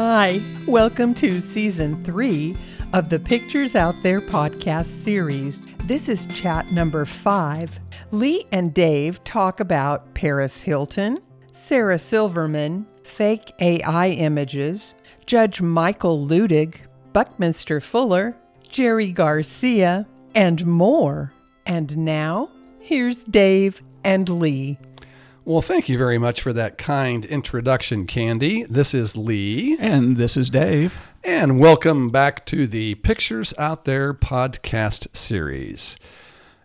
Hi, welcome to season three of the Pictures Out There podcast series. This is chat number five. Lee and Dave talk about Paris Hilton, Sarah Silverman, fake AI images, Judge Michael Luttig, Buckminster Fuller, Jerry Garcia, and more. And now, here's Dave and Lee. Well, thank you very much for that kind introduction, Candy. This is Lee. And this is Dave. And welcome back to the Pictures Out There podcast series.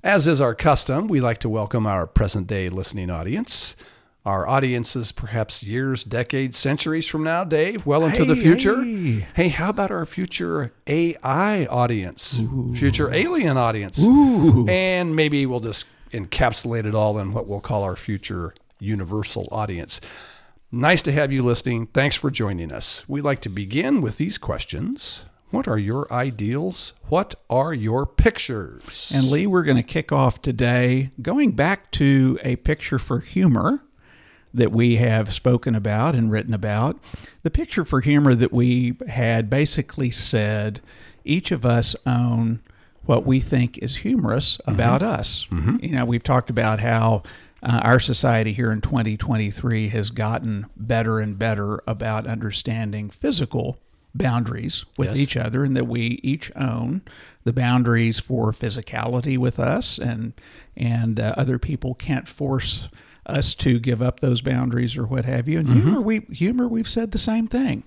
As is our custom, we like to welcome our present day listening audience. Our audiences, perhaps years, decades, centuries from now, Dave, well into the future. hey. Hey, how about our future AI audience, future alien audience? Ooh. And maybe we'll just encapsulate it all in what we'll call our future universal audience. Nice to have you listening. Thanks for joining us. We like to begin with these questions. What are your ideals? What are your pictures? And Lee, we're going to kick off today going back to a picture for humor that we have spoken about and written about. The picture for humor that we had basically said each of us own what we think is humorous mm-hmm. about us. Mm-hmm. You know, we've talked about how uh, our society here in 2023 has gotten better and better about understanding physical boundaries with Yes. each other and that we each own the boundaries for physicality with us and and uh, other people can't force us to give up those boundaries or what have you. And humor we humor we've said the same thing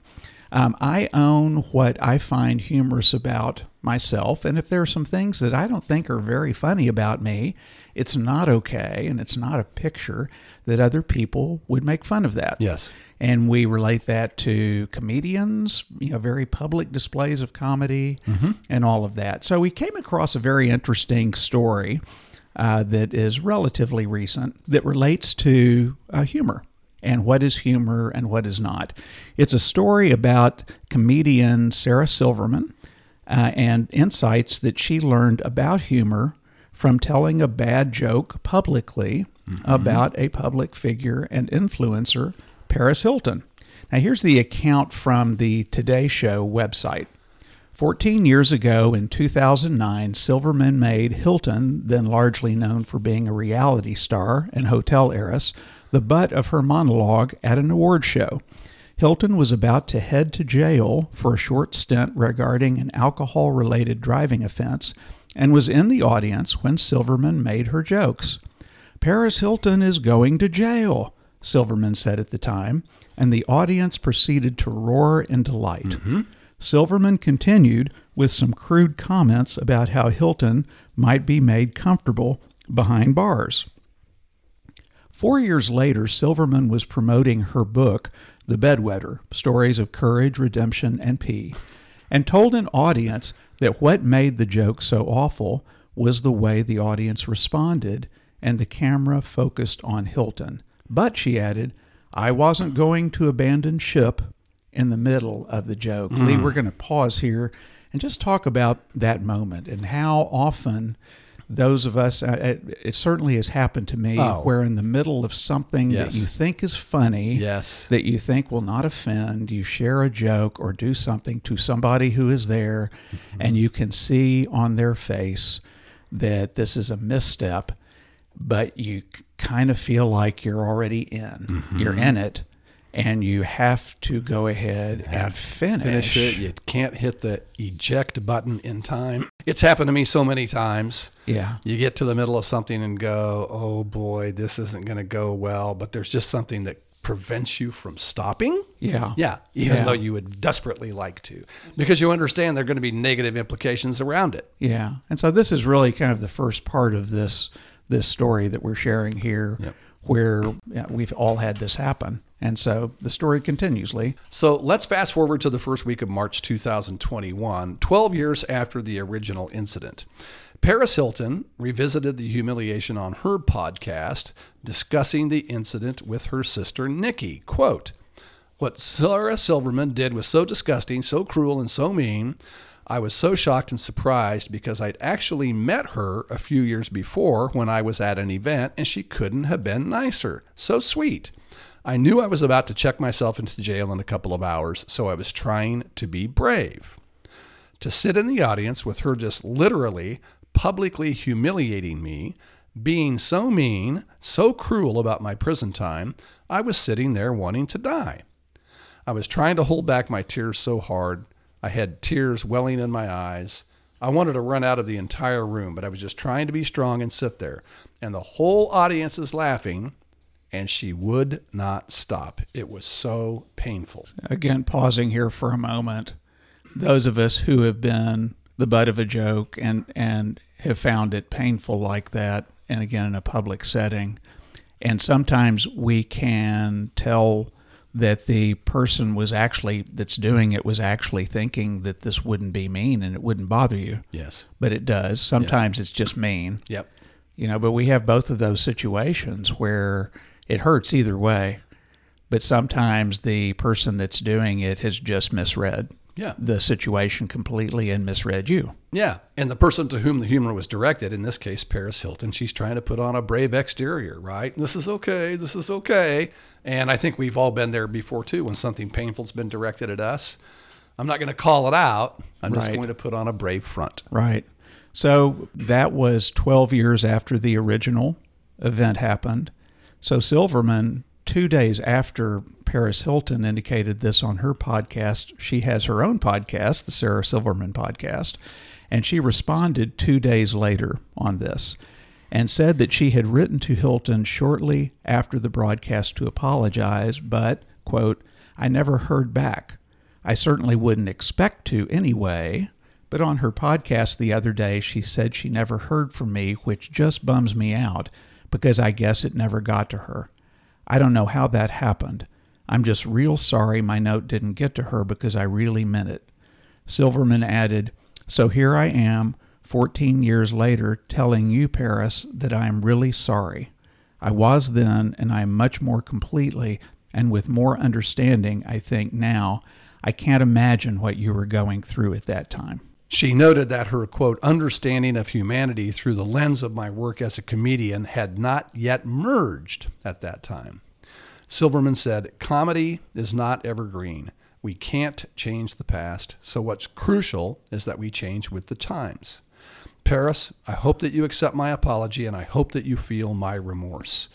um, I own what I find humorous about myself. And if there are some things that I don't think are very funny about me, it's not okay and it's not a picture that other people would make fun of that. Yes. And we relate that to comedians, you know, very public displays of comedy and all of that. So we came across a very interesting story uh, that is relatively recent that relates to uh, humor and what is humor and what is not. It's a story about comedian Sarah Silverman uh, and insights that she learned about humor from telling a bad joke publicly about a public figure and influencer, Paris Hilton. Now, here's the account from the Today Show website. 14 years ago in 2009, Silverman made Hilton, then largely known for being a reality star and hotel heiress, the butt of her monologue at an award show. Hilton was about to head to jail for a short stint regarding an alcohol related driving offense and was in the audience when Silverman made her jokes. Paris Hilton is going to jail, Silverman said at the time, and the audience proceeded to roar in delight. Mm-hmm. Silverman continued with some crude comments about how Hilton might be made comfortable behind bars. Four years later, Silverman was promoting her book, The Bedwetter Stories of Courage, Redemption, and Pee, and told an audience that what made the joke so awful was the way the audience responded and the camera focused on Hilton. But, she added, I wasn't going to abandon ship in the middle of the joke. Lee, hmm. we're going to pause here and just talk about that moment and how often those of us, uh, it, it certainly has happened to me, Oh. where in the middle of something Yes. that you think is funny, Yes. that you think will not offend, you share a joke or do something to somebody who is there, and you can see on their face that this is a misstep, but you kind of feel like you're already in. You're in it, and you have to go ahead and finish. Finish it. You can't hit the eject button in time. It's happened to me so many times. Yeah. You get to the middle of something and go, oh boy, this isn't going to go well, but there's just something that prevents you from stopping. Yeah. Yeah, even Yeah. though you would desperately like to, because you understand there are going to be negative implications around it. Yeah, and so this is really kind of the first part of this this story that we're sharing here, Yep. where yeah, we've all had this happen, and so the story continues, Lee. So let's fast forward to the first week of March 2021, 12 years after the original incident. Paris Hilton revisited the humiliation on her podcast, discussing the incident with her sister Nikki. Quote, What Sarah Silverman did was so disgusting, so cruel, and so mean. I was so shocked and surprised because I'd actually met her a few years before when I was at an event and she couldn't have been nicer. So sweet. I knew I was about to check myself into jail in a couple of hours, so I was trying to be brave. To sit in the audience with her just literally publicly humiliating me, being so mean, so cruel about my prison time, I was sitting there wanting to die. I was trying to hold back my tears so hard. I had tears welling in my eyes. I wanted to run out of the entire room, but I was just trying to be strong and sit there. And the whole audience is laughing, and she would not stop. It was so painful. Again, pausing here for a moment. Those of us who have been the butt of a joke and, and have found it painful like that, and again in a public setting, and sometimes we can tell that the person was actually that's doing it was actually thinking that this wouldn't be mean and it wouldn't bother you Yes. but it does sometimes it's just mean Yep. you know but we have both of those situations where it hurts either way but sometimes the person that's doing it has just misread Yeah. the situation completely and misread you Yeah. And the person to whom the humor was directed, in this case, Paris Hilton, she's trying to put on a brave exterior, right? This is okay. This is okay. And I think we've all been there before, too, when something painful's been directed at us. I'm not going to call it out. I'm just going to put on a brave front. Right. So that was 12 years after the original event happened. So Silverman, two days after Paris Hilton indicated this on her podcast, she has her own podcast, the Sarah Silverman podcast, and she responded two days later on this and said that she had written to Hilton shortly after the broadcast to apologize, but, quote, I never heard back. I certainly wouldn't expect to anyway. But on her podcast the other day, she said she never heard from me, which just bums me out because I guess it never got to her. I don't know how that happened. I'm just real sorry my note didn't get to her because I really meant it. Silverman added, So here I am, 14 years later, telling you, Paris, that I am really sorry. I was then, and I am much more completely and with more understanding, I think, now. I can't imagine what you were going through at that time. She noted that her, quote, understanding of humanity through the lens of my work as a comedian had not yet merged at that time. Silverman said, Comedy is not evergreen. We can't change the past, so what's crucial is that we change with the times. Paris, I hope that you accept my apology and I hope that you feel my remorse.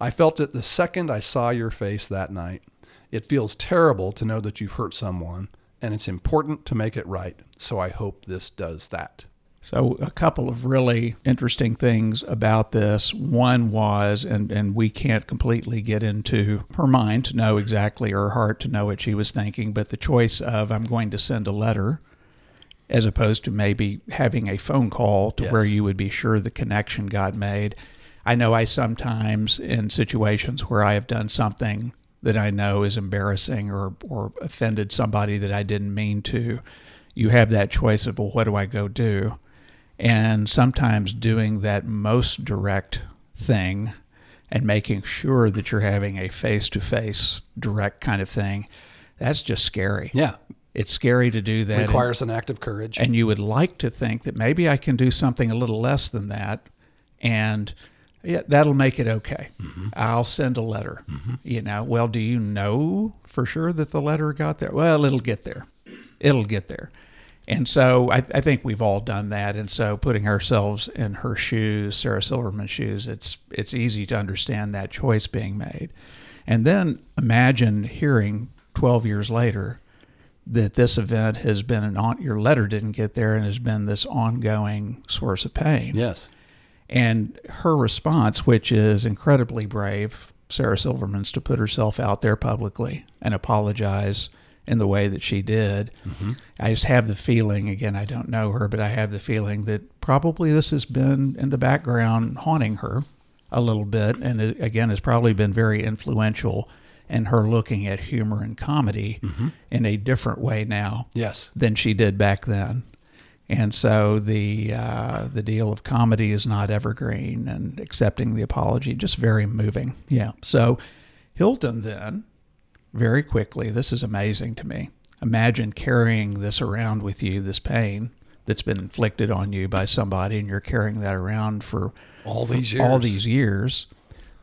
I felt it the second I saw your face that night. It feels terrible to know that you've hurt someone, and it's important to make it right, so I hope this does that. So, a couple of really interesting things about this. One was, and, and we can't completely get into her mind to know exactly, her heart to know what she was thinking, but the choice of, I'm going to send a letter, as opposed to maybe having a phone call to Yes. where you would be sure the connection got made. I know I sometimes, in situations where I have done something that I know is embarrassing or, or offended somebody that I didn't mean to, you have that choice of, well, what do I go do? And sometimes doing that most direct thing and making sure that you're having a face to face direct kind of thing, that's just scary. Yeah, It's scary to do that. and- requires an act of courage. and you would like to think that maybe I can do something a little less than that, and yeah, that'll make it okay. Mm-hmm. I'll send a letter. Mm-hmm. You know, well, do you know for sure that the letter got there? Well, it'll get there. It'll get there. And so I, I think we've all done that. And so putting ourselves in her shoes, Sarah Silverman's shoes, it's it's easy to understand that choice being made. And then imagine hearing 12 years later that this event has been an on your letter didn't get there and has been this ongoing source of pain. yes. And her response, which is incredibly brave, Sarah Silverman's to put herself out there publicly and apologize in the way that she did. Mm-hmm. I just have the feeling, again, I don't know her, but I have the feeling that probably this has been in the background haunting her a little bit. And it, again, has probably been very influential in her looking at humor and comedy mm-hmm. in a different way now Yes. than she did back then. And so the uh, the deal of comedy is not evergreen, and accepting the apology just very moving. Yeah. So Hilton then very quickly. This is amazing to me. Imagine carrying this around with you, this pain that's been inflicted on you by somebody, and you're carrying that around for All these years. all these years.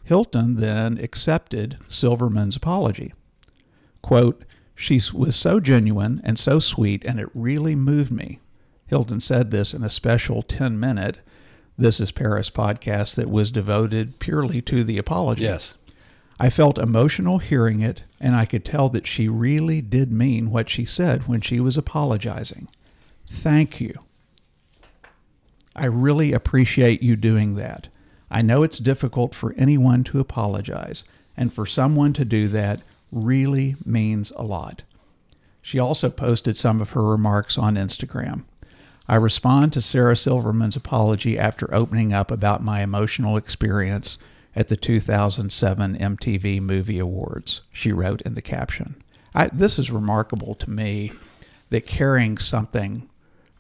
Hilton then accepted Silverman's apology. Quote, She was so genuine and so sweet, and it really moved me. Hilton said this in a special 10 minute This is Paris podcast that was devoted purely to the apology. Yes. I felt emotional hearing it, and I could tell that she really did mean what she said when she was apologizing. Thank you. I really appreciate you doing that. I know it's difficult for anyone to apologize, and for someone to do that really means a lot. She also posted some of her remarks on Instagram. I respond to Sarah Silverman's apology after opening up about my emotional experience at the 2007 MTV Movie Awards, she wrote in the caption. I, this is remarkable to me that carrying something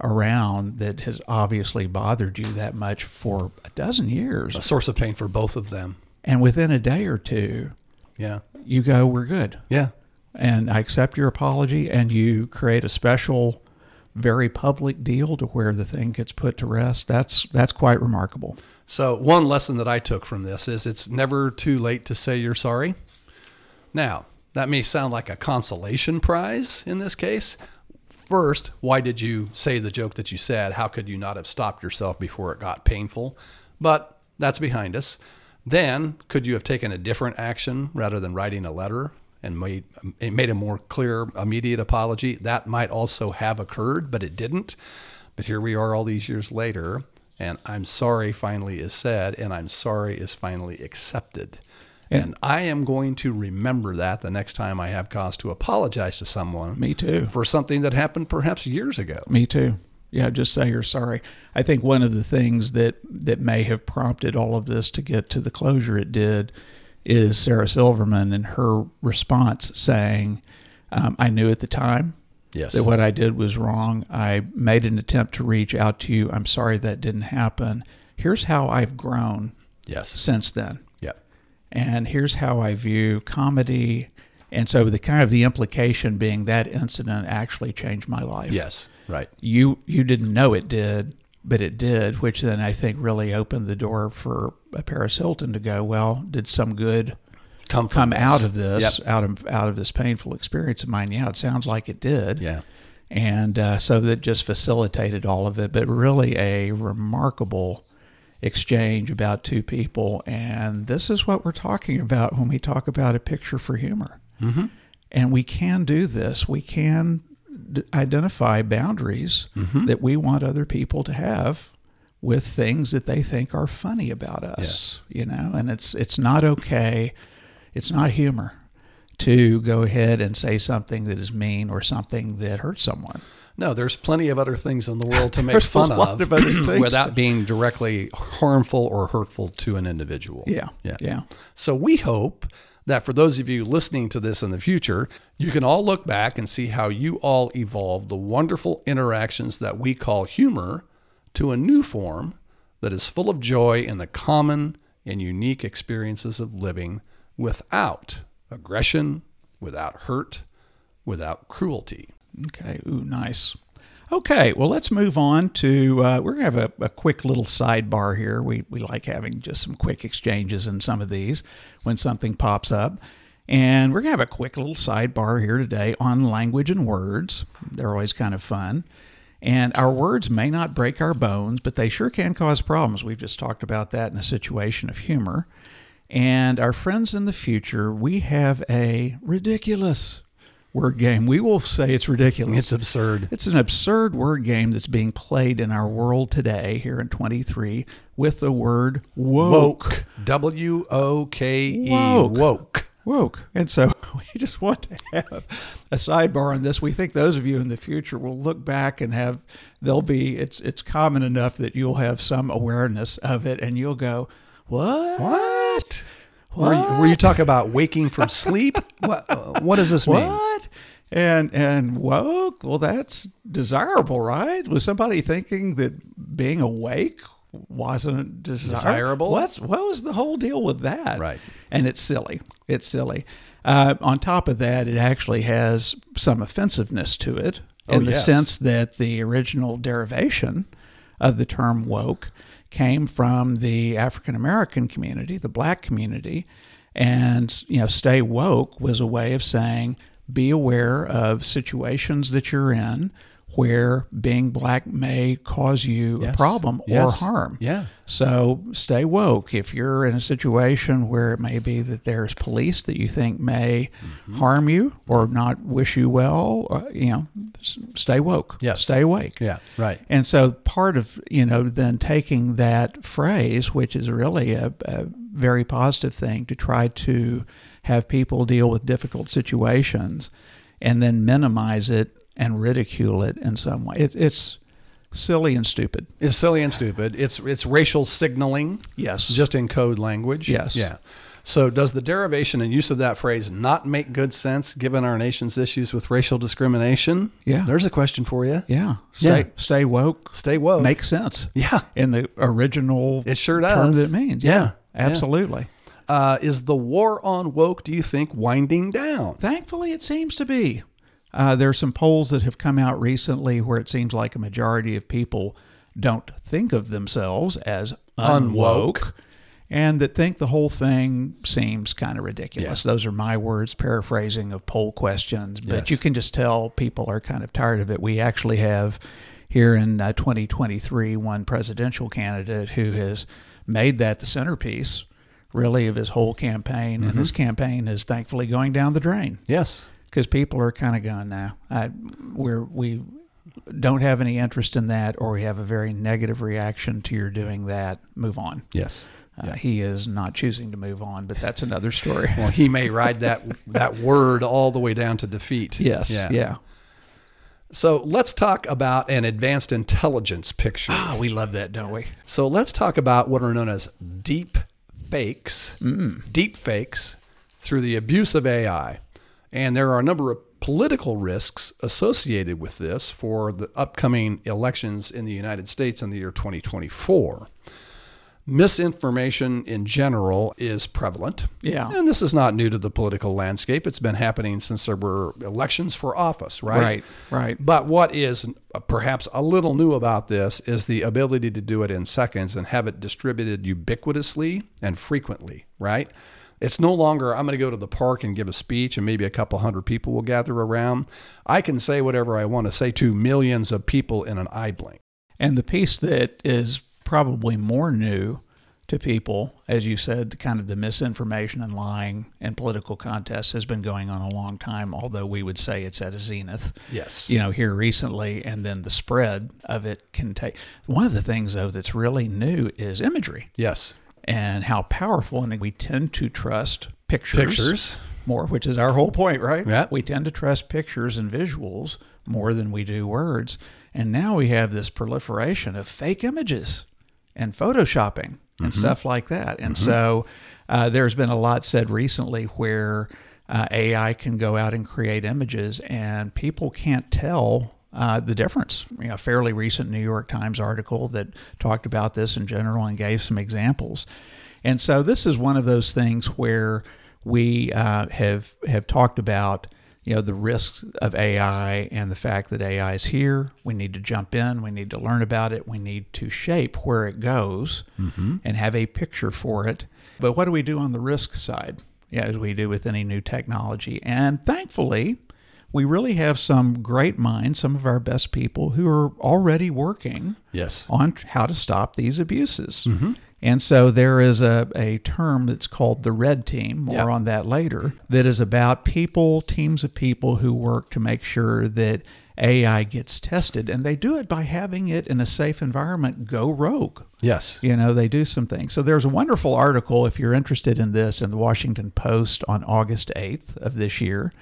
around that has obviously bothered you that much for a dozen years. A source of pain for both of them. And within a day or two, Yeah. you go, We're good. Yeah. And I accept your apology, and you create a special, very public deal to where the thing gets put to rest. That's that's quite remarkable. So, one lesson that I took from this is it's never too late to say you're sorry. Now, that may sound like a consolation prize in this case. First, why did you say the joke that you said? How could you not have stopped yourself before it got painful? But that's behind us. Then, could you have taken a different action rather than writing a letter and made it made a more clear, immediate apology? That might also have occurred, but it didn't. But here we are all these years later, and I'm sorry finally is said, and I'm sorry is finally accepted. And I am going to remember that the next time I have cause to apologize to someone Me too. for something that happened perhaps years ago. Me too. Yeah, just say you're sorry. I think one of the things that that may have prompted all of this to get to the closure it did is Sarah Silverman and her response saying, um, "I knew at the time Yes. that what I did was wrong. I made an attempt to reach out to you. I'm sorry that didn't happen. Here's how I've grown Yes. since then." Yeah. and here's how I view comedy. And so the kind of the implication being that incident actually changed my life. Yes. Right. You you didn't know it did, but it did, which then I think really opened the door for a Paris Hilton to go, well, did some good Come come this. out of this, Yep. out of out of this painful experience of mine? Yeah, it sounds like it did. Yeah. And uh, so that just facilitated all of it, but really a remarkable exchange about two people. And this is what we're talking about when we talk about a picture for humor. Mm-hmm. And we can do this. We can d- identify boundaries Mm-hmm. that we want other people to have with things that they think are funny about us. You know, and it's it's not okay. It's not humor to go ahead and say something that is mean or something that hurts someone. No, there's plenty of other things in the world to make fun of, of without being directly harmful or hurtful to an individual. Yeah. Yeah. Yeah. So we hope that for those of you listening to this in the future, you can all look back and see how you all evolved the wonderful interactions that we call humor to a new form that is full of joy in the common and unique experiences of living without aggression, without hurt, without cruelty. Okay. Ooh, nice. Okay. Well, let's move on to. Uh, we're gonna have a, a quick little sidebar here. We we like having just some quick exchanges in some of these when something pops up, and we're gonna have a quick little sidebar here today on language and words. They're always kind of fun. And our words may not break our bones, but they sure can cause problems. We've just talked about that in a situation of humor. And our friends in the future, we have a ridiculous word game. We will say it's ridiculous. It's absurd. It's an absurd word game that's being played in our world today, here in 23, with the word woke. Woke. W O K E. Woke. Woke. Woke. And so we just want to have a sidebar on this. We think those of you in the future will look back and have, they'll be, it's, it's common enough that you'll have some awareness of it and you'll go, what? What? Were you, were you talking about waking from sleep? what? What does this mean? What? And and woke? Well, that's desirable, right? Was somebody thinking that being awake wasn't desirable? Desirable? What's what was the whole deal with that? Right. And it's silly. It's silly. Uh, on top of that, it actually has some offensiveness to it Oh, in the yes. sense that the original derivation of the term woke came from the African American community, the black community. And, you know, stay woke was a way of saying be aware of situations that you're in where being black may cause you Yes. a problem Yes. or harm. Yeah. So stay woke. If you're in a situation where it may be that there's police that you think may Mm-hmm. harm you or not wish you well, uh, you know, s- stay woke. Yes. Stay awake. Yeah. Right. And so part of, you know, then taking that phrase, which is really a, a very positive thing to try to have people deal with difficult situations and then minimize it and ridicule it in some way. It, it's silly and stupid. It's silly and stupid. It's it's racial signaling, Yes. just in code language. Yes. Yeah. So does the derivation and use of that phrase not make good sense given our nation's issues with racial discrimination? Yeah. There's a question for you. yeah. Stay Yeah. stay woke. Stay woke. Makes sense. yeah. In the original It sure does. term that it means. Yeah. Yeah. Absolutely. Uh, is the war on woke, do you think, winding down? Thankfully, it seems to be. Uh, there are some polls that have come out recently where it seems like a majority of people don't think of themselves as unwoke, Unwoke. and that think the whole thing seems kind of ridiculous. Those are my words, paraphrasing of poll questions, but Yes. you can just tell people are kind of tired of it. We actually have here in uh, 2023 one presidential candidate who has made that the centerpiece. Really, of his whole campaign, and his campaign is thankfully going down the drain Yes. Because people are kind of going now. I, we're we don't have any interest in that, or we have a very negative reaction to your doing that. Move on. Yes. Uh, He is not choosing to move on, but that's another story. Well, he may ride that that word all the way down to defeat. yes. Yeah. Yeah. So let's talk about an advanced intelligence picture. Ah, we love that, don't we? So let's talk about what are known as deep fakes, deep fakes through the abuse of AI. And there are a number of political risks associated with this for the upcoming elections in the United States in the year 2024. Misinformation in general is prevalent. Yeah. And this is not new to the political landscape. It's been happening since there were elections for office, right? Right. Right. But what is perhaps a little new about this is the ability to do it in seconds and have it distributed ubiquitously and frequently, right? It's no longer, I'm going to go to the park and give a speech and maybe a couple hundred people will gather around. I can say whatever I want to say to millions of people in an eye blink. And the piece that is probably more new to people, as you said, the kind of the misinformation and lying in political contests has been going on a long time, although we would say it's at a zenith. Yes. You know, here recently, and then the spread of it can take. One of the things, though, that's really new is imagery Yes. And how powerful, and we tend to trust pictures, Pictures. more, which is our whole point, right? Yeah. We tend to trust pictures and visuals more than we do words. And now we have this proliferation of fake images and photoshopping and stuff like that. And so uh, there's been a lot said recently where uh, AI can go out and create images and people can't tell uh, the difference. You know, a fairly recent New York Times article that talked about this in general and gave some examples. And so this is one of those things where we uh, have have talked about you know the risks of AI and the fact that AI is here. We need to jump in. We need to learn about it. We need to shape where it goes and have a picture for it. But what do we do on the risk side? Yeah, as we do with any new technology. And thankfully, we really have some great minds, some of our best people who are already working Yes. on how to stop these abuses. Mm-hmm. And so there is a, a term that's called the red team, more Yeah. on that later, that is about people, teams of people who work to make sure that AI gets tested. And they do it by having it in a safe environment go rogue. Yes. You know, they do some things. So there's a wonderful article, if you're interested in this, in the Washington Post on August 8th of this year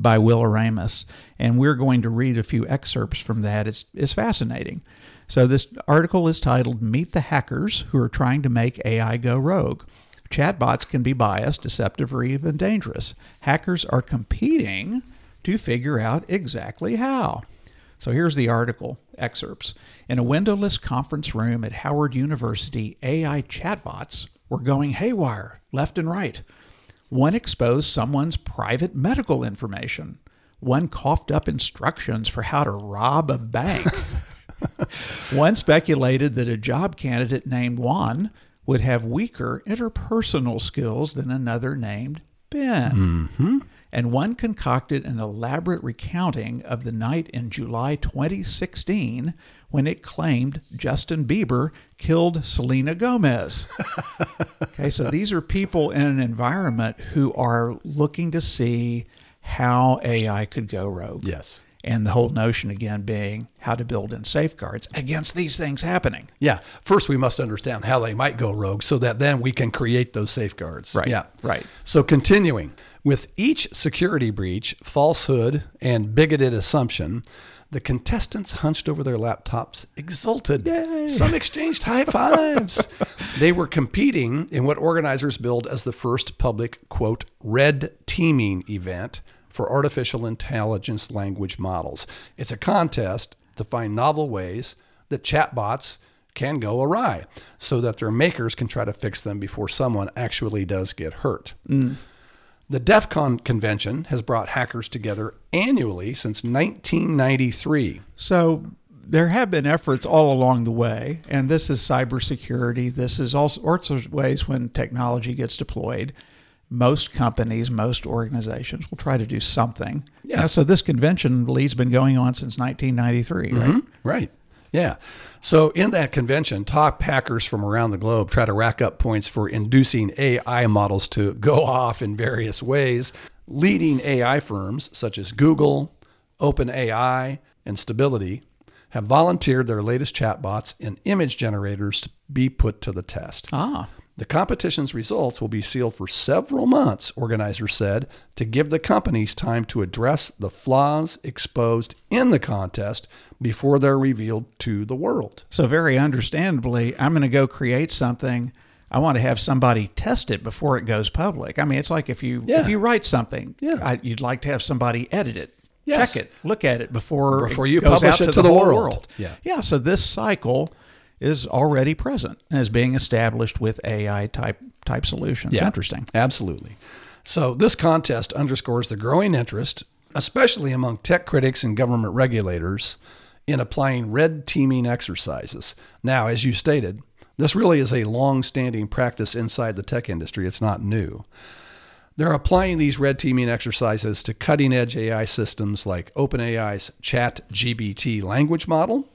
by Will Oremus. And we're going to read a few excerpts from that. It's, it's fascinating. So this article is titled Meet the Hackers Who Are Trying to Make AI Go Rogue. Chatbots can be biased, deceptive, or even dangerous. Hackers are competing to figure out exactly how. So here's the article excerpts. In a windowless conference room at Howard University, AI chatbots were going haywire left and right. One exposed someone's private medical information. One coughed up instructions for how to rob a bank. One speculated that a job candidate named Juan would have weaker interpersonal skills than another named Ben. Mm-hmm. And one concocted an elaborate recounting of the night in July 2016 when it claimed Justin Bieber killed Selena Gomez. okay, so these are people in an environment who are looking to see how AI could go rogue. Yes. And the whole notion again being how to build in safeguards against these things happening. Yeah. First, we must understand how they might go rogue so that then we can create those safeguards. Right. Yeah. Right. So, continuing with each security breach, falsehood, and bigoted assumption, the contestants hunched over their laptops, exulted. Yay. Some exchanged high fives. they were competing in what organizers billed as the first public, quote, red teaming event for artificial intelligence language models. It's a contest to find novel ways that chatbots can go awry so that their makers can try to fix them before someone actually does get hurt. Mm. The DEF CON convention has brought hackers together annually since 1993. So there have been efforts all along the way, and this is cybersecurity. This is all sorts of ways when technology gets deployed. Most companies, most organizations will try to do something. Yeah. So this convention, Lee's been going on since 1993, right? Mm-hmm. Right. Yeah. So in that convention, top hackers from around the globe try to rack up points for inducing AI models to go off in various ways. Leading AI firms such as Google, OpenAI, and Stability have volunteered their latest chatbots and image generators to be put to the test. Ah, The competition's results will be sealed for several months, organizers said, to give the companies time to address the flaws exposed in the contest before they're revealed to the world. so very understandably, I'm going to go create something. I want to have somebody test it before it goes public. I mean, it's like if you Yeah. if you write something, Yeah. I, you'd like to have somebody edit it. Yes. Check it, look at it before Before it you publish out it to the whole world. Yeah. yeah. So this cycle is already present and is being established with AI type type solutions. Yeah. Interesting. Absolutely. So, this contest underscores the growing interest, especially among tech critics and government regulators, in applying red teaming exercises. Now, as you stated, this really is a long standing practice inside the tech industry, it's not new. They're applying these red teaming exercises to cutting edge AI systems like OpenAI's ChatGPT language model.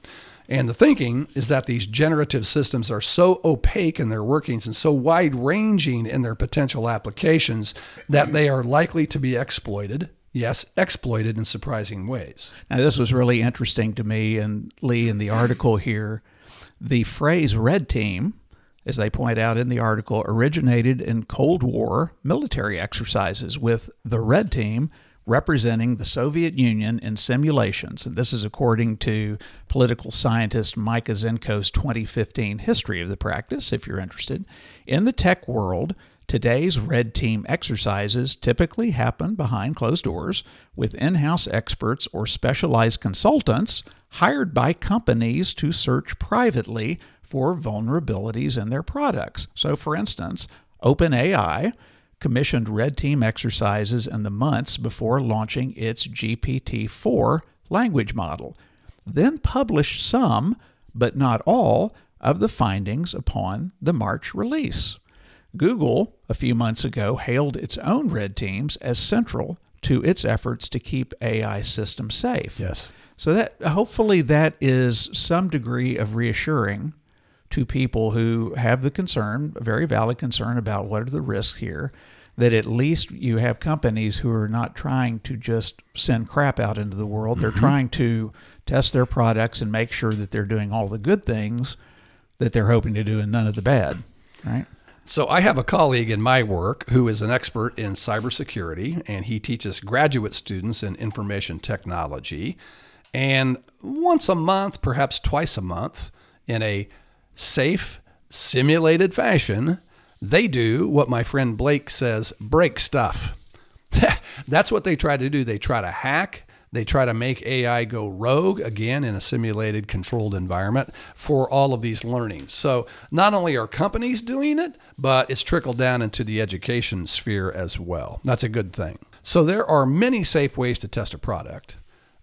And the thinking is that these generative systems are so opaque in their workings and so wide ranging in their potential applications that they are likely to be exploited. Yes, exploited in surprising ways. Now this was really interesting to me and Lee in the article here. The phrase red team, as they point out in the article, originated in Cold War military exercises with the red team representing the Soviet Union in simulations. And this is according to political scientist Micah Zenko's 2015 history of the practice, if you're interested. In the tech world, Today's red team exercises typically happen behind closed doors with in house experts or specialized consultants hired by companies to search privately for vulnerabilities in their products. So, for instance, OpenAI commissioned red team exercises in the months before launching its GPT 4 language model, then published some, but not all, of the findings upon the March release. Google, a few months ago, hailed its own red teams as central to its efforts to keep AI systems safe. Yes. So that hopefully that is some degree of reassuring to people who have the concern, a very valid concern about what are the risks here, that at least you have companies who are not trying to just send crap out into the world. They're mm-hmm. trying to test their products and make sure that they're doing all the good things that they're hoping to do and none of the bad, right? So I have a colleague in my work who is an expert in cybersecurity, and he teaches graduate students in information technology. And once a month, perhaps twice a month, in a safe, simulated fashion, they do what my friend Blake says break stuff. That's what they try to do. They try to hack. They try to make AI go rogue again in a simulated, controlled environment for all of these learnings. So, not only are companies doing it, but it's trickled down into the education sphere as well. That's a good thing. So, there are many safe ways to test a product.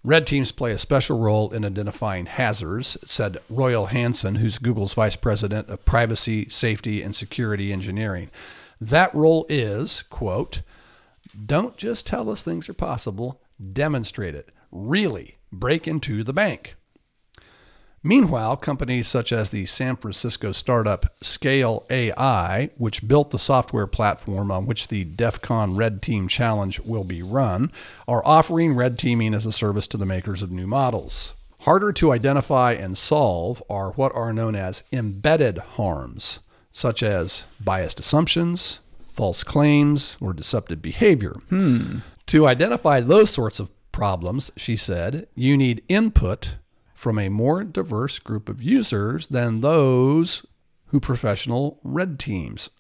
Red teams play a special role in identifying hazards, said Royal Hansen, who's Google's vice president of privacy, safety, and security engineering. That role is, quote, don't just tell us things are possible, demonstrate it. Really break into the bank. Meanwhile, companies such as the San Francisco startup Scale AI, which built the software platform on which the DEF CON Red Team Challenge will be run, are offering red teaming as a service to the makers of new models. Harder to identify and solve are what are known as embedded harms, such as biased assumptions, false claims, or deceptive behavior. Hmm. To identify those sorts of problems, she said, you need input from a more diverse group of users than those who professional red teams,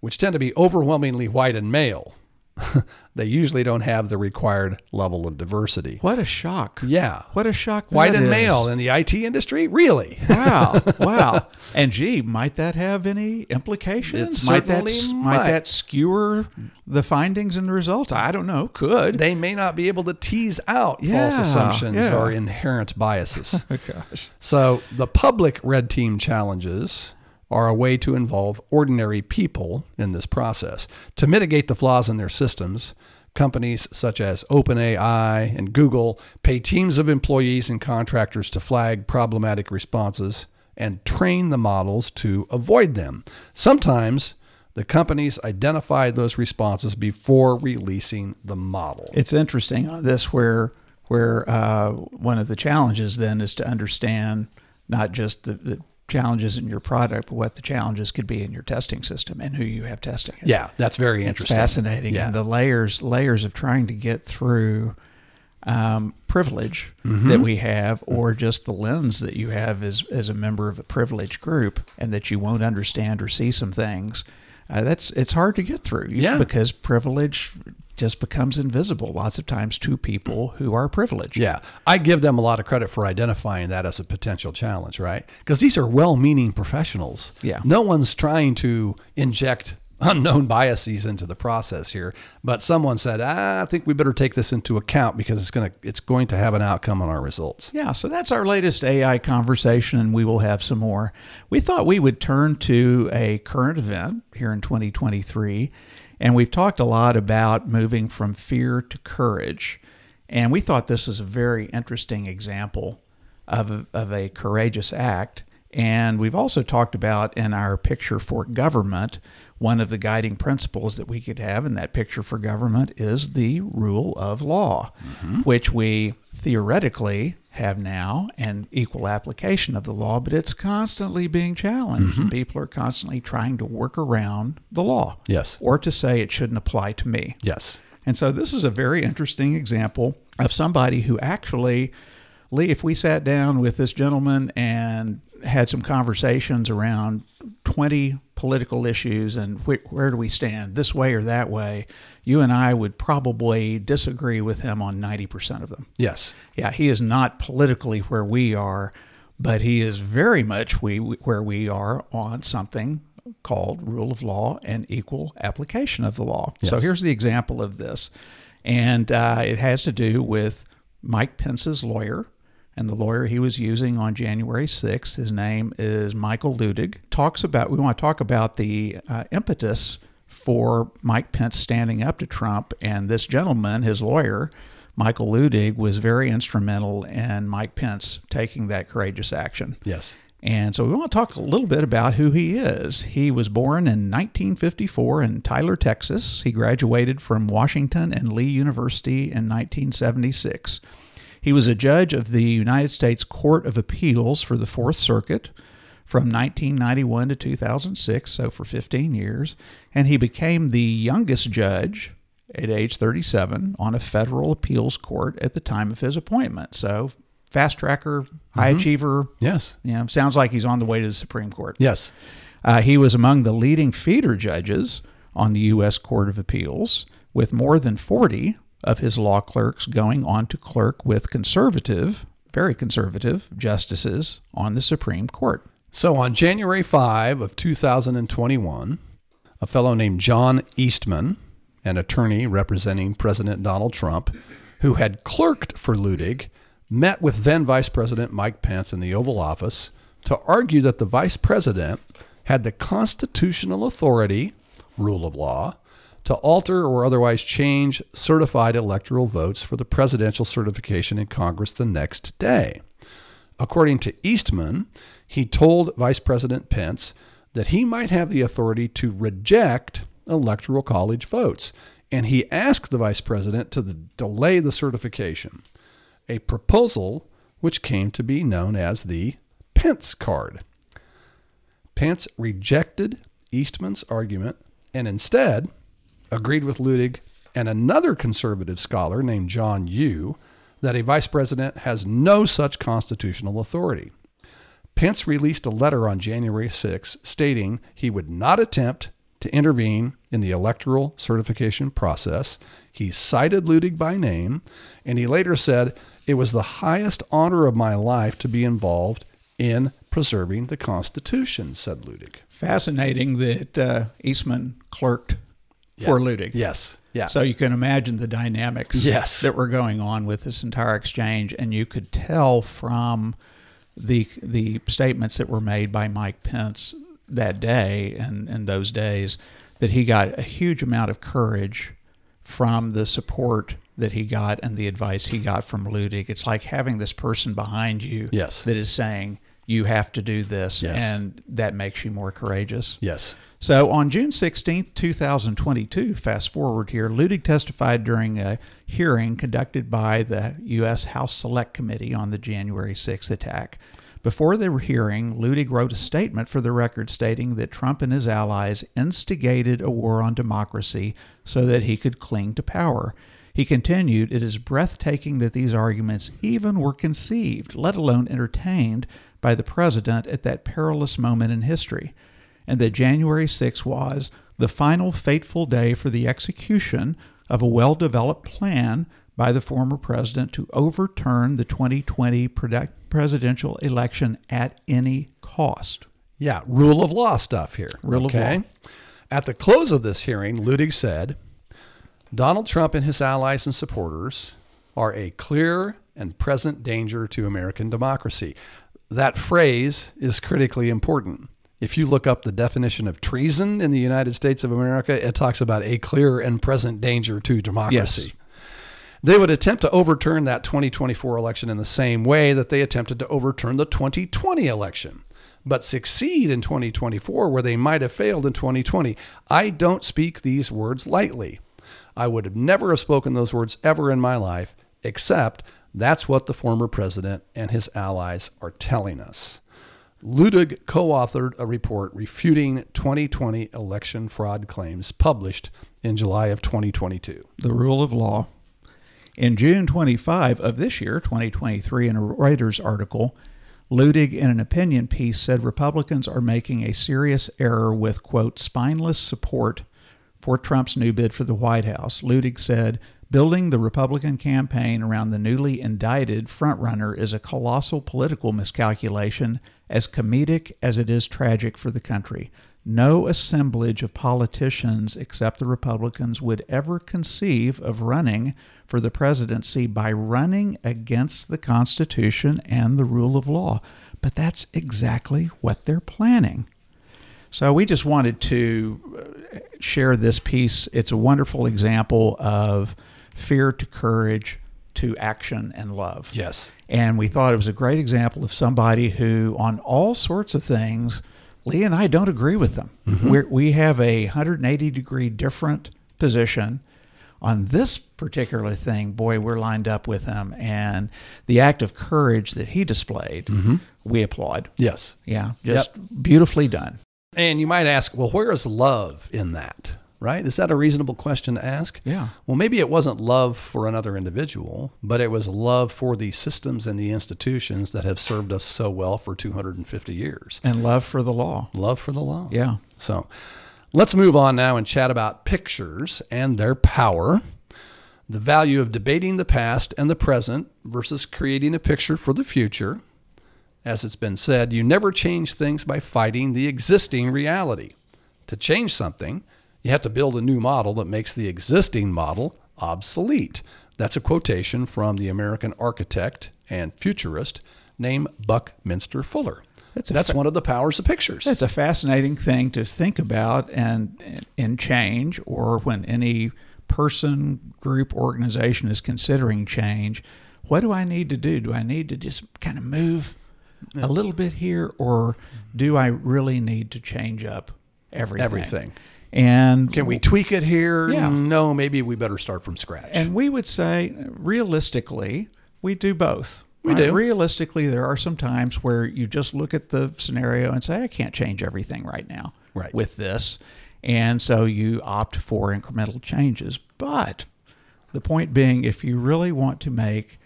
which tend to be overwhelmingly white and male. they usually don't have the required level of diversity. What a shock. Yeah. What a shock. White and is. male in the IT industry? Really? Wow. Wow. and gee, might that have any implications? It might that certainly might might. that skewer the findings and the results? I don't know. Could. they may not be able to tease out Yeah, false assumptions yeah. or inherent biases. oh gosh. So, the public red team challenges are a way to involve ordinary people in this process. To mitigate the flaws in their systems, companies such as OpenAI and Google pay teams of employees and contractors to flag problematic responses and train the models to avoid them. Sometimes the companies identify those responses before releasing the model. It's interesting on this where where uh, one of the challenges then is to understand not just the, the challenges in your product, but what the challenges could be in your testing system and who you have testing it. yeah, that's very It's interesting. fascinating. Yeah. And the layers layers of trying to get through um, privilege Mm-hmm. that we have, or just the lens that you have as as a member of a privileged group, and that you won't understand or see some things. Uh, that's it's hard to get through. Yeah. because privilege just becomes invisible lots of times to people who are privileged. Yeah, I give them a lot of credit for identifying that as a potential challenge, right? Because these are well-meaning professionals. Yeah. no one's trying to inject unknown biases into the process here, but someone said, ah, "I think we better take this into account because it's gonna it's going to have an outcome on our results." Yeah, so that's our latest AI conversation, and we will have some more. We thought we would turn to a current event here in 2023, and we've talked a lot about moving from fear to courage. And we thought this is a very interesting example of a, of a courageous act. And we've also talked about in our picture for government, one of the guiding principles that we could have in that picture for government is the rule of law, mm-hmm. which we theoretically have now and equal application of the law, but it's constantly being challenged. and People are constantly trying to work around the law Yes. or to say it shouldn't apply to me. Yes. And so this is a very interesting example of somebody who actually, Lee, if we sat down with this gentleman and had some conversations around 20 political issues and wh- where do we stand, this way or that way, you and I would probably disagree with him on 90% of them. Yes. Yeah, he is not politically where we are, but he is very much we where we are on something called rule of law and equal application of the law. So here's the example of this, and uh, it has to do with Mike Pence's lawyer. And the lawyer he was using on January 6th, his name is Michael Luttig, talks about, we want to talk about the uh, impetus for Mike Pence standing up to Trump. And this gentleman, his lawyer, Michael Luttig, was very instrumental in Mike Pence taking that courageous action. Yes. And so we want to talk a little bit about who he is. He was born in 1954 in Tyler, Texas. He graduated from Washington and Lee University in 1976. He was a judge of the United States Court of Appeals for the Fourth Circuit from 1991 to 2006, so for 15 years. And he became the youngest judge at age 37 on a federal appeals court at the time of his appointment. So fast tracker, high achiever. Yes. Yeah, sounds like he's on the way to the Supreme Court. Yes. Uh, he was among the leading feeder judges on the U.S. Court of Appeals, with more than 40 of his law clerks going on to clerk with conservative, very conservative, justices on the Supreme Court. So on January 5 of 2021, a fellow named John Eastman, an attorney representing President Donald Trump, who had clerked for Luttig, met with then Vice President Mike Pence in the Oval Office to argue that the Vice President had the constitutional authority, rule of law, to alter or otherwise change certified electoral votes for the presidential certification in Congress the next day. According to Eastman, he told Vice President Pence that he might have the authority to reject electoral college votes, and he asked the Vice President to delay the certification, a proposal which came to be known as the Pence card. Pence rejected Eastman's argument and instead agreed with Luttig and another conservative scholar named John Yoo that a vice president has no such constitutional authority. Pence released a letter on January 6 stating he would not attempt to intervene in the electoral certification process. He cited Luttig by name, and he later said, It was the highest honor of my life to be involved in preserving the Constitution, said Luttig. Fascinating that uh, Eastman clerked for Luttig. Yes. Yeah. So you can imagine the dynamics Yes. that were going on with this entire exchange, and you could tell from the the statements that were made by Mike Pence that day and, and those days that he got a huge amount of courage from the support that he got and the advice he got from Luttig. It's like having this person behind you Yes. that is saying you have to do this, Yes. and that makes you more courageous. yes. So on June 16th, 2022, fast forward here, Luttig testified during a hearing conducted by the U.S. House Select Committee on the January 6th attack. Before the hearing, Luttig wrote a statement for the record stating that Trump and his allies instigated a war on democracy so that he could cling to power. He continued, It is breathtaking that these arguments even were conceived, let alone entertained, by the president at that perilous moment in history and that January 6 was the final fateful day for the execution of a well developed plan by the former president to overturn the 2020 presidential election at any cost. Yeah, rule of law stuff here. Rule of law. At the close of this hearing, Luttig said Donald Trump and his allies and supporters are a clear and present danger to American democracy. That phrase is critically important. If you look up the definition of treason in the United States of America, it talks about a clear and present danger to democracy. Yes. They would attempt to overturn that 2024 election in the same way that they attempted to overturn the 2020 election, but succeed in 2024 where they might have failed in 2020. I don't speak these words lightly. I would have never have spoken those words ever in my life, except that's what the former president and his allies are telling us. Luttig co authored a report refuting 2020 election fraud claims published in July of 2022. The rule of law. In June 25 of this year, 2023, in a Reuters article, Luttig, in an opinion piece, said Republicans are making a serious error with, quote, spineless support for Trump's new bid for the White House. Luttig said, building the Republican campaign around the newly indicted frontrunner is a colossal political miscalculation, as comedic as it is tragic for the country. No assemblage of politicians except the Republicans would ever conceive of running for the presidency by running against the Constitution and the rule of law. But that's exactly what they're planning. So we just wanted to uh, share this piece. It's a wonderful example of fear to courage to action and love. Yes. And we thought it was a great example of somebody who, on all sorts of things, Lee and I don't agree with them. Mm-hmm. We're, we have a 180 degree different position. On this particular thing, boy, we're lined up with him. And the act of courage that he displayed, mm-hmm. we applaud. Yes. Yeah, just beautifully done. And you might ask, well, where is love in that? Right? Is that a reasonable question to ask? Yeah. Well, maybe it wasn't love for another individual, but it was love for the systems and the institutions that have served us so well for 250 years. And love for the law. Love for the law. Yeah. So let's move on now and chat about pictures and their power, the value of debating the past and the present versus creating a picture for the future. As it's been said, you never change things by fighting the existing reality. To change something, you have to build a new model that makes the existing model obsolete. That's a quotation from the American architect and futurist named Buckminster Fuller. That's That's fa- one of the powers of pictures. That's a fascinating thing to think about and in change or when any person, group, organization is considering change. What do I need to do? Do I need to just kind of move a little bit here or do I really need to change up everything? Everything. And Can we tweak it here? Yeah. No, maybe we better start from scratch. And we would say, realistically, we do both. We right? do. Realistically, there are some times where you just look at the scenario and say, I can't change everything right now Right. with this. And so you opt for incremental changes. But the point being, if you really want to make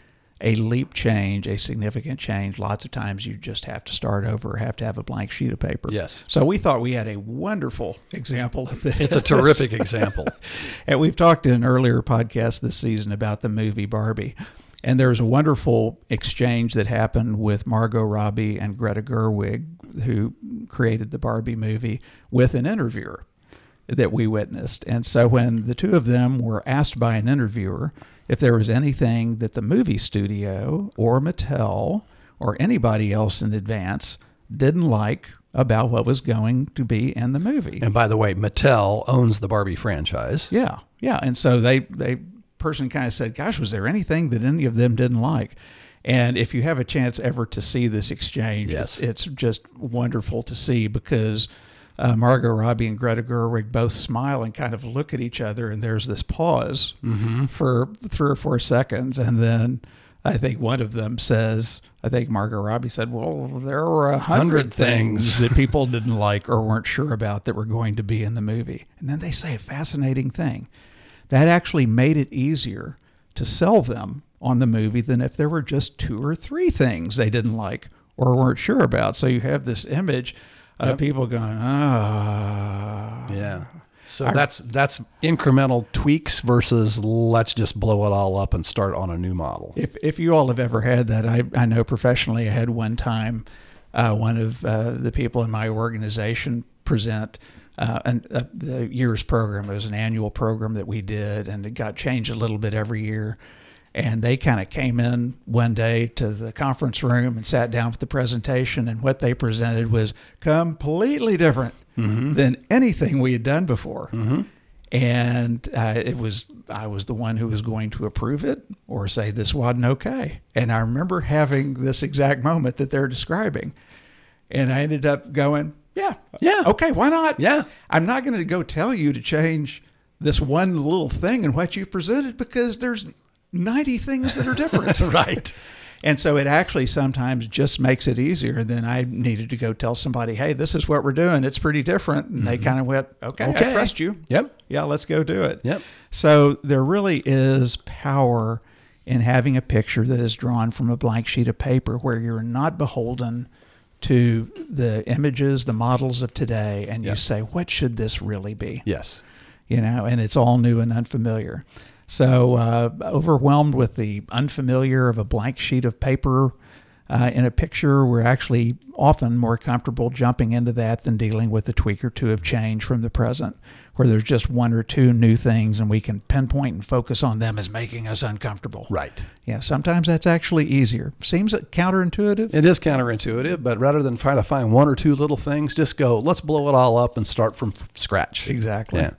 a leap change, a significant change, lots of times you just have to start over, have to have a blank sheet of paper. Yes. So we thought we had a wonderful example of this. it's a terrific example. And we've talked in an earlier podcast this season about the movie Barbie. And there was a wonderful exchange that happened with Margot Robbie and Greta Gerwig, who created the Barbie movie, with an interviewer that we witnessed. And so when the two of them were asked by an interviewer if there was anything that the movie studio or Mattel or anybody else in advance didn't like about what was going to be in the movie. And by the way, Mattel owns the Barbie franchise. Yeah, yeah. And so they they person kind of said, "Gosh, was there anything that any of them didn't like?" And if you have a chance ever to see this exchange, Yes. it's, it's just wonderful to see because uh, Margot Robbie and Greta Gerwig both smile and kind of look at each other, and there's this pause for three or four seconds, and then I think one of them says, I think Margot Robbie said, "Well, there were a hundred things. that people didn't like or weren't sure about that were going to be in the movie." And then they say a fascinating thing. That actually made it easier to sell them on the movie than if there were just two or three things they didn't like or weren't sure about. So you have this image of Yep. people going, "Ah." Yeah. So that's that's incremental tweaks versus let's just blow it all up and start on a new model. If if you all have ever had that, I I know professionally I had one time, uh, one of uh, the people in my organization present. Uh, and uh, the year's program it was an annual program that we did, and it got changed a little bit every year. And they kind of came in one day to the conference room and sat down for the presentation, and what they presented was completely different than anything we had done before and uh, it was I was the one who was going to approve it or say this wasn't okay. And I remember having this exact moment that they're describing, and I ended up going, "Yeah, Yeah. okay, why not? Yeah. I'm not going to go tell you to change this one little thing in what you presented because there's 90 things that are different." right. And so it actually sometimes just makes it easier than I needed to go tell somebody, hey, this is what we're doing. It's pretty different. And they mm-hmm. kind of went, okay, I trust you. Yep. Yeah, let's go do it. Yep. So there really is power in having a picture that is drawn from a blank sheet of paper where you're not beholden to the images, the models of today, and you say, what should this really be? Yes. you know, and it's all new and unfamiliar. So, uh, overwhelmed with the unfamiliar of a blank sheet of paper uh, in a picture, we're actually often more comfortable jumping into that than dealing with a tweak or two of change from the present, where there's just one or two new things and we can pinpoint and focus on them as making us uncomfortable. Right. Yeah, sometimes that's actually easier. Seems counterintuitive. It is counterintuitive, but rather than try to find one or two little things, just go, let's blow it all up and start from scratch. Exactly. Yeah.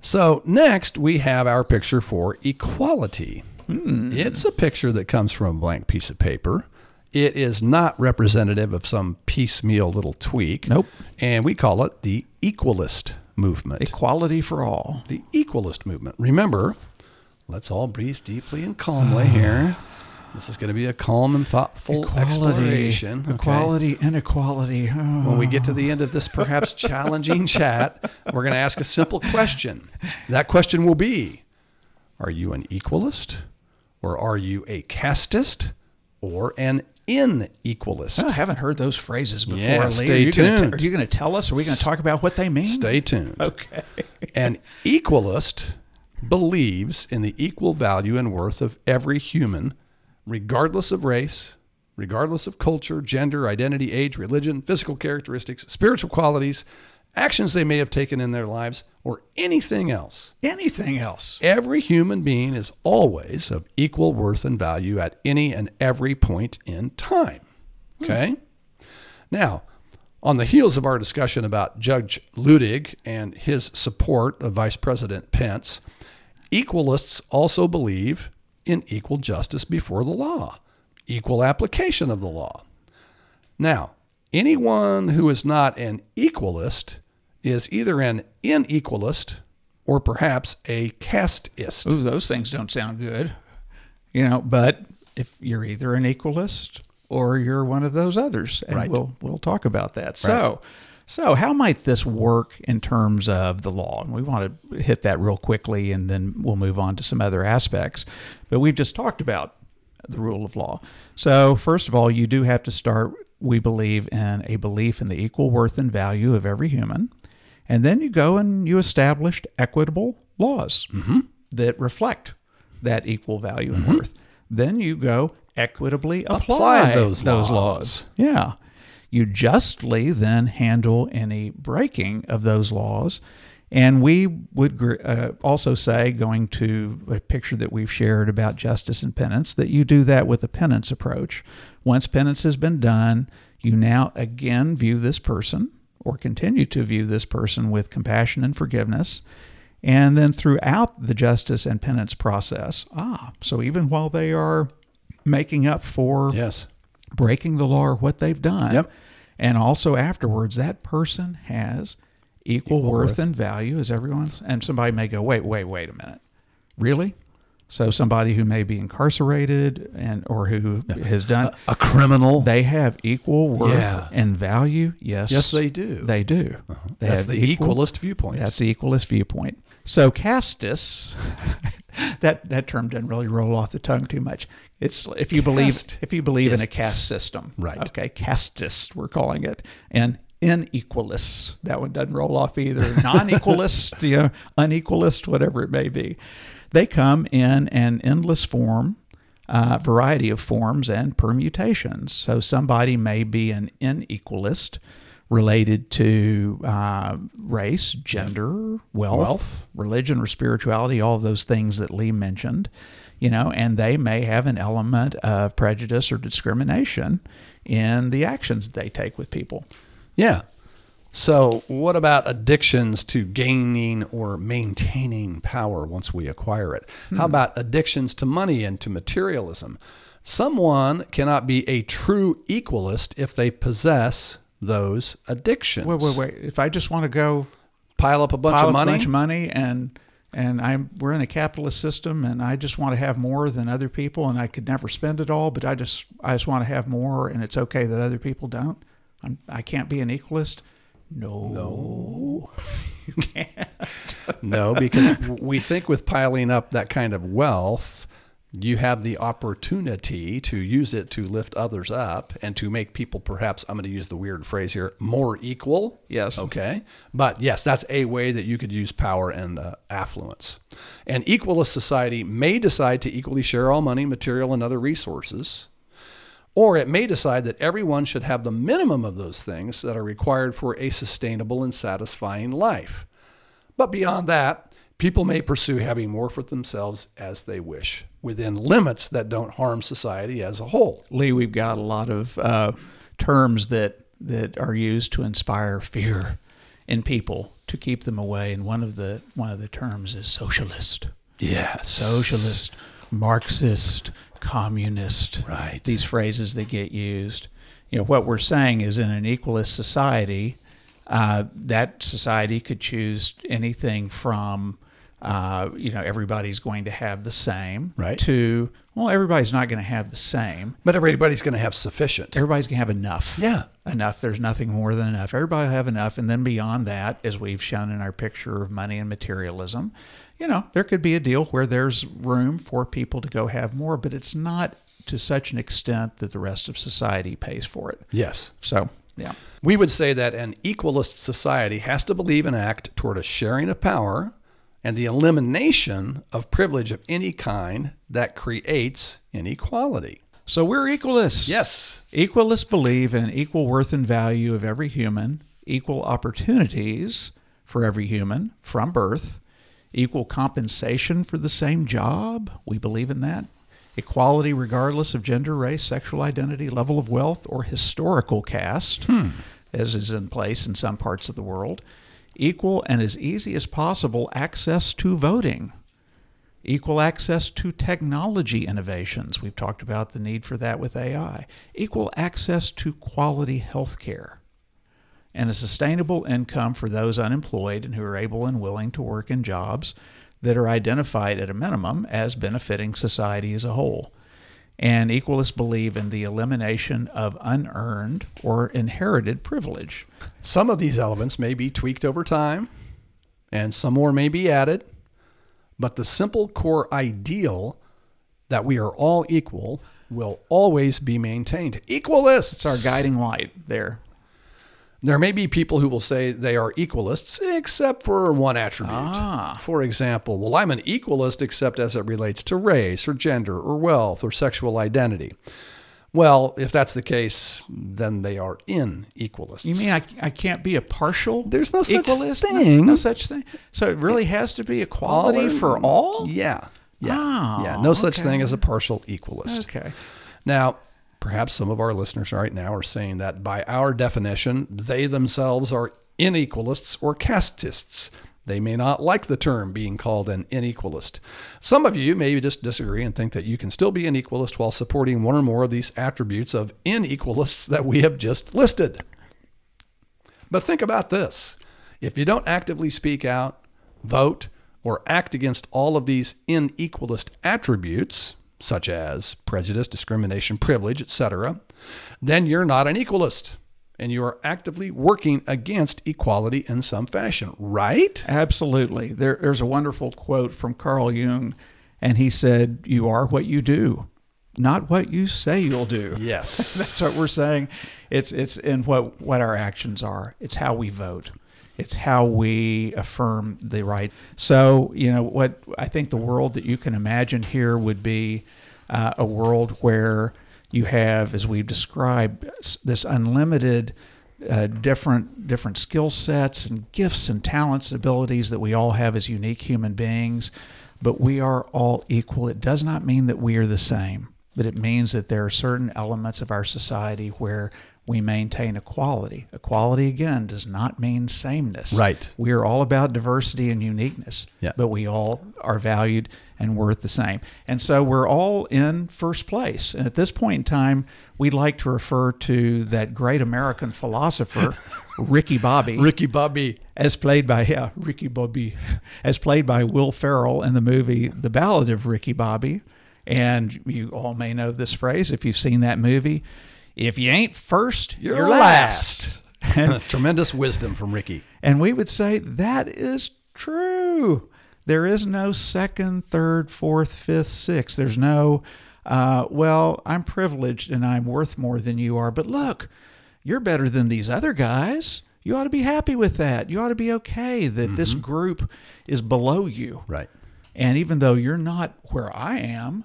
So next we have our picture for equality. Hmm. It's a picture that comes from a blank piece of paper. It is not representative of some piecemeal little tweak. Nope. And we call it the equalist movement. Equality for all. the equalist movement. Remember, let's all breathe deeply and calmly here. This is going to be a calm and thoughtful exploration. okay? Equality, inequality. Oh. When we get to the end of this perhaps challenging chat, we're going to ask a simple question. That question will be Are you an equalist? Or are you a castist? Or an inequalist? I haven't heard those phrases before. Yeah, stay are tuned. t- are you going to tell us? Are we going to talk about what they mean? Stay tuned. Okay. An equalist believes in the equal value and worth of every human, regardless of race, regardless of culture, gender, identity, age, religion, physical characteristics, spiritual qualities, actions they may have taken in their lives, or anything else. Anything else? Every human being is always of equal worth and value at any and every point in time. Hmm. Okay? Now, on the heels of our discussion about Judge Luttig and his support of Vice President Pence, equalists also believe in equal justice before the law, equal application of the law. Now, anyone who is not an equalist is either an inequalist or perhaps a casteist. Ooh, those things don't sound good. You know, but if you're either an equalist or you're one of those others, and Right. we'll we'll talk about that. So, so how might this work in terms of the law? And we want to hit that real quickly, and then we'll move on to some other aspects. But we've just talked about the rule of law. So, first of all, you do have to start. We believe in a belief in the equal worth and value of every human. And then you go and you established equitable laws mm-hmm. that reflect that equal value and mm-hmm. worth. Then you go equitably apply, Apply those laws. laws. Yeah. You justly then handle any breaking of those laws. And we would uh, also say, going to a picture that we've shared about justice and penance, that you do that with a penance approach. Once penance has been done, you now again view this person or continue to view this person with compassion and forgiveness. And then throughout the justice and penance process, ah, so even while they are making up for Yes. Breaking the law or what they've done. Yep. And also afterwards, that person has equal, worth, worth. and value as everyone's. And somebody may go, wait, wait, wait a minute. Really? So somebody who may be incarcerated and or who has done A criminal. they have equal worth Yeah. and value. Yes. yes, they do. They do. Uh-huh. They That's the equal- equalist viewpoint. that's the equalist viewpoint. So castus, that that term doesn't really roll off the tongue too much. It's if you believe if you believe in a caste system, Right. Okay, castist we're calling it, and inequalist that one doesn't roll off either. Non-equalist, you know, unequalist, whatever it may be. They come in an endless form. Uh, variety of forms and permutations. So somebody may be an inequalist, related to uh, race, gender, wealth, Wealth. religion, or spirituality, all of those things that Lee mentioned, you know, and they may have an element of prejudice or discrimination in the actions they take with people. Yeah. So, what about addictions to gaining or maintaining power once we acquire it? How about addictions to money and to materialism? Someone cannot be a true equalist if they possess those addictions. Wait, wait, wait. If I just want to go Pile up a bunch pile of up money. a bunch of money and and I'm we're in a capitalist system and I just want to have more than other people and I could never spend it all, but I just I just want to have more and it's okay that other people don't. I'm I can't be an equalist. No. No. you can't. no, because we think with piling up that kind of wealth, you have the opportunity to use it to lift others up and to make people perhaps, I'm going to use the weird phrase here, more equal. Yes. Okay. But yes, that's a way that you could use power and uh, affluence. An equalist society may decide to equally share all money, material, and other resources. Or it may decide that everyone should have the minimum of those things that are required for a sustainable and satisfying life. But beyond that, people may pursue having more for themselves as they wish, within limits that don't harm society as a whole. Lee, we've got a lot of uh, terms that that are used to inspire fear in people to keep them away, and one of the one of the terms is socialist. Yes. socialist, Marxist, communist. Right. These phrases that get used. You know, what we're saying is in an equalist society, uh, that society could choose anything from, uh, you know, everybody's going to have the same, Right. to, well, everybody's not going to have the same. But everybody's going to have sufficient. Everybody's going to have enough. Yeah. Enough. There's nothing more than enough. Everybody will have enough. And then beyond that, as we've shown in our picture of money and materialism, you know, there could be a deal where there's room for people to go have more, but it's not to such an extent that the rest of society pays for it. Yes. So, yeah. We would say that an equalist society has to believe and act toward a sharing of power and the elimination of privilege of any kind that creates inequality. So we're equalists. Yes. Equalists believe in equal worth and value of every human, equal opportunities for every human from birth, equal compensation for the same job. We believe in that. Equality regardless of gender, race, sexual identity, level of wealth, or historical caste, hmm. as is in place in some parts of the world. Equal and as easy as possible access to voting equal access to technology innovations. We've talked about the need for that with AI. Equal access to quality health care. And a sustainable income for those unemployed and who are able and willing to work in jobs that are identified at a minimum as benefiting society as a whole. And equalists believe in the elimination of unearned or inherited privilege. Some of these elements may be tweaked over time, and some more may be added. But the simple core ideal that we are all equal will always be maintained. Equalists! It's our guiding light there. There may be people who will say they are equalists, except for one attribute. Ah. For example, well, I'm an equalist except as it relates to race or gender or wealth or sexual identity. Well, if that's the case, then they are in equalists. You mean I, I can't be a partial? There's no such equalist? No- thing. No, such thing. So it really has to be equality All- for all? Yeah. Yeah. Oh, yeah. No such okay. thing as a partial equalist. Okay. Now, perhaps some of our listeners right now are saying that by our definition, they themselves are inequalists or castists. They may not like the term being called an inequalist. Some of you may just disagree and think that you can still be an equalist while supporting one or more of these attributes of inequalists that we have just listed. But think about this if you don't actively speak out, vote, or act against all of these inequalist attributes, such as prejudice, discrimination, privilege, etc., then you're not an equalist and you are actively working against equality in some fashion, right? Absolutely. There, there's a wonderful quote from Carl Jung, and he said, You are what you do, not what you say you'll do. Yes. That's what we're saying. It's it's in what what our actions are. It's how we vote. It's how we affirm the right. So you know what I think the world that you can imagine here would be uh, a world where you have, as we've described, this unlimited. Uh, different different skill sets and gifts and talents and abilities that we all have as unique human beings, but we are all equal. It does not mean that we are the same but it means that there are certain elements of our society where we maintain equality. Equality, again, does not mean sameness. Right. We are all about diversity and uniqueness, Yeah. but we all are valued and worth the same. And so we're all in first place. And at this point in time, we'd like to refer to that great American philosopher, Ricky Bobby Ricky Bobby. as played by yeah, Ricky Bobby, as played by Will Ferrell in the movie The Ballad of Ricky Bobby. And you all may know this phrase if you've seen that movie. If you ain't first, you're, You're last. And, Tremendous wisdom from Ricky. and we would say that is true. There is no second, third, fourth, fifth, sixth. There's no, uh, well, I'm privileged and I'm worth more than you are. But look, you're better than these other guys. You ought to be happy with that. You ought to be okay that this Mm-hmm. group is below you. Right. And even though you're not where I am,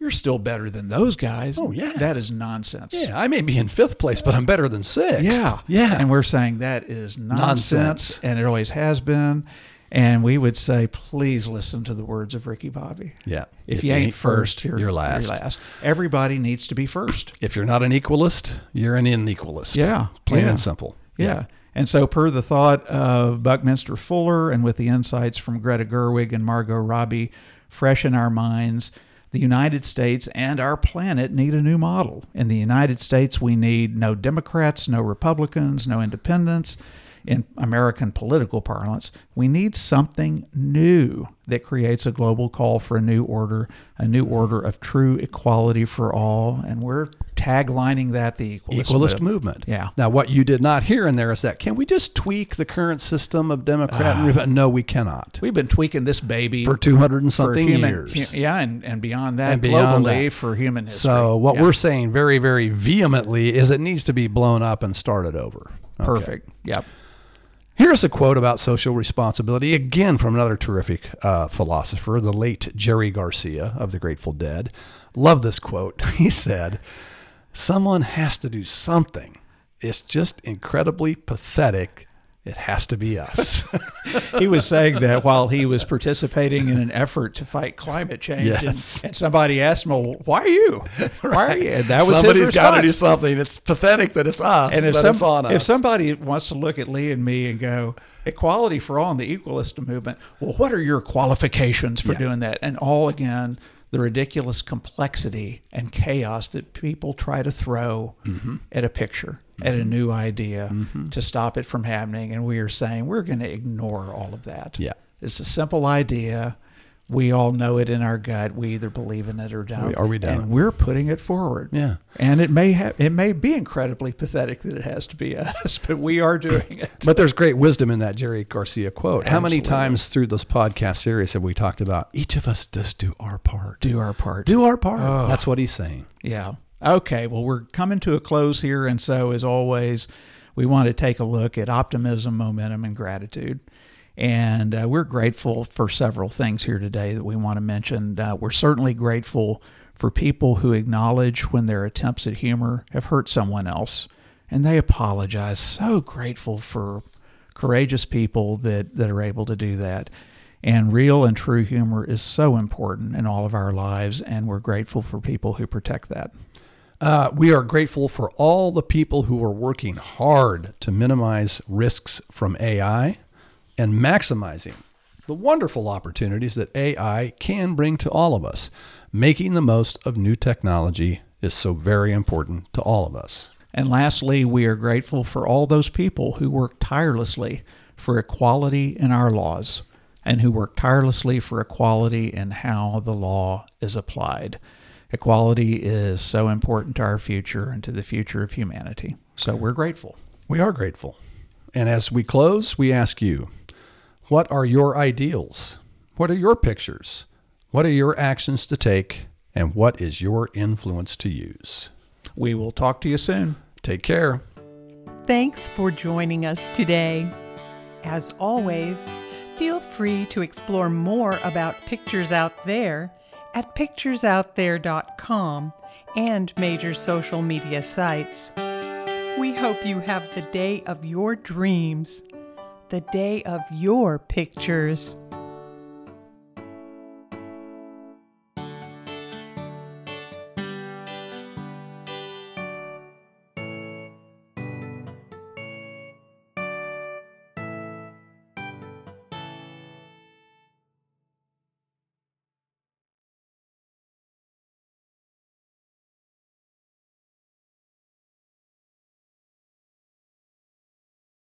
you're still better than those guys. Mm-hmm. Oh, yeah. That is nonsense. Yeah, I may be in fifth place, but I'm better than sixth. Yeah. Yeah. And we're saying that is nonsense, Nonsense. and it always has been. And we would say, please listen to the words of Ricky Bobby. yeah. If, you, ain't, first, you're, you're last. last. Everybody needs to be first. If you're not an equalist, you're an inequalist. Yeah, Plain yeah. and simple. Yeah. And so, per the thought of Buckminster Fuller and with the insights from Greta Gerwig and Margot Robbie fresh in our minds, the United States and our planet need a new model. In the United States, we need no Democrats, no Republicans, no independents. In American political parlance, we need something new that creates a global call for a new order, a new order of true equality for all. And we're taglining that the equalist, Equalist movement. movement. Yeah. Now, what you did not hear in there is that can we just tweak the current system of Democrat and ah. Republican? No, we cannot. We've been tweaking this baby For 200 and something human, years. hu- yeah, and, and beyond that And beyond globally that. for human history. So, what Yeah. we're saying very, very vehemently is it needs to be blown up and started over. Okay. perfect. Yep. Here's a quote about social responsibility, again from another terrific uh, philosopher, the late Jerry Garcia of the Grateful Dead. Love this quote. He said, Someone has to do something. it's just incredibly pathetic. It has to be us. he was saying that while he was participating in an effort to fight climate change, Yes. and, and somebody asked him, "Well, why are you? Why are you?" And that was Somebody's got to do something. It's pathetic that it's us, And if, but some, it's on us. if somebody wants to look at Lee and me and go, equality for all in the equalist movement, well, what are your qualifications for Yeah. doing that? And all again, the ridiculous complexity and chaos that people try to throw Mm-hmm. at a picture, at a new idea to stop it from happening. And we are saying we're going to ignore all of that. Yeah. It's a simple idea. We all know it in our gut. We either believe in it or don't. We- or we don't. And we're putting it forward. Yeah. And it may have it may be incredibly pathetic that it has to be us, but we are doing it. But there's great wisdom in that Jerry Garcia quote. How many times through this podcast series have we talked about each of us just do our part? Do our part. Do our part. Oh. That's what he's saying. Yeah. Okay. Well, we're coming to a close here, and so as always, we want to take a look at optimism, momentum, and gratitude. And uh, we're grateful for several things here today that we want to mention. Uh, we're certainly grateful for people who acknowledge when their attempts at humor have hurt someone else, and they apologize. So grateful for courageous people that, that are able to do that. And real and true humor is so important in all of our lives, and we're grateful for people who protect that. Uh, we are grateful for all the people who are working hard to minimize risks from AI and maximizing the wonderful opportunities that AI can bring to all of us. Making the most of new technology is so very important to all of us. And lastly, we are grateful for all those people who work tirelessly for equality in our laws and who work tirelessly for equality in how the law is applied. Equality is so important to our future and to the future of humanity. So we're grateful. We are grateful. And as we close, we ask you what are your ideals? What are your pictures? What are your actions to take? And what is your influence to use? We will talk to you soon. Take care. Thanks for joining us today. As always, feel free to explore more about Pictures Out There at picturesoutthere.com and major social media sites. We hope you have the day of your dreams, the day of your pictures.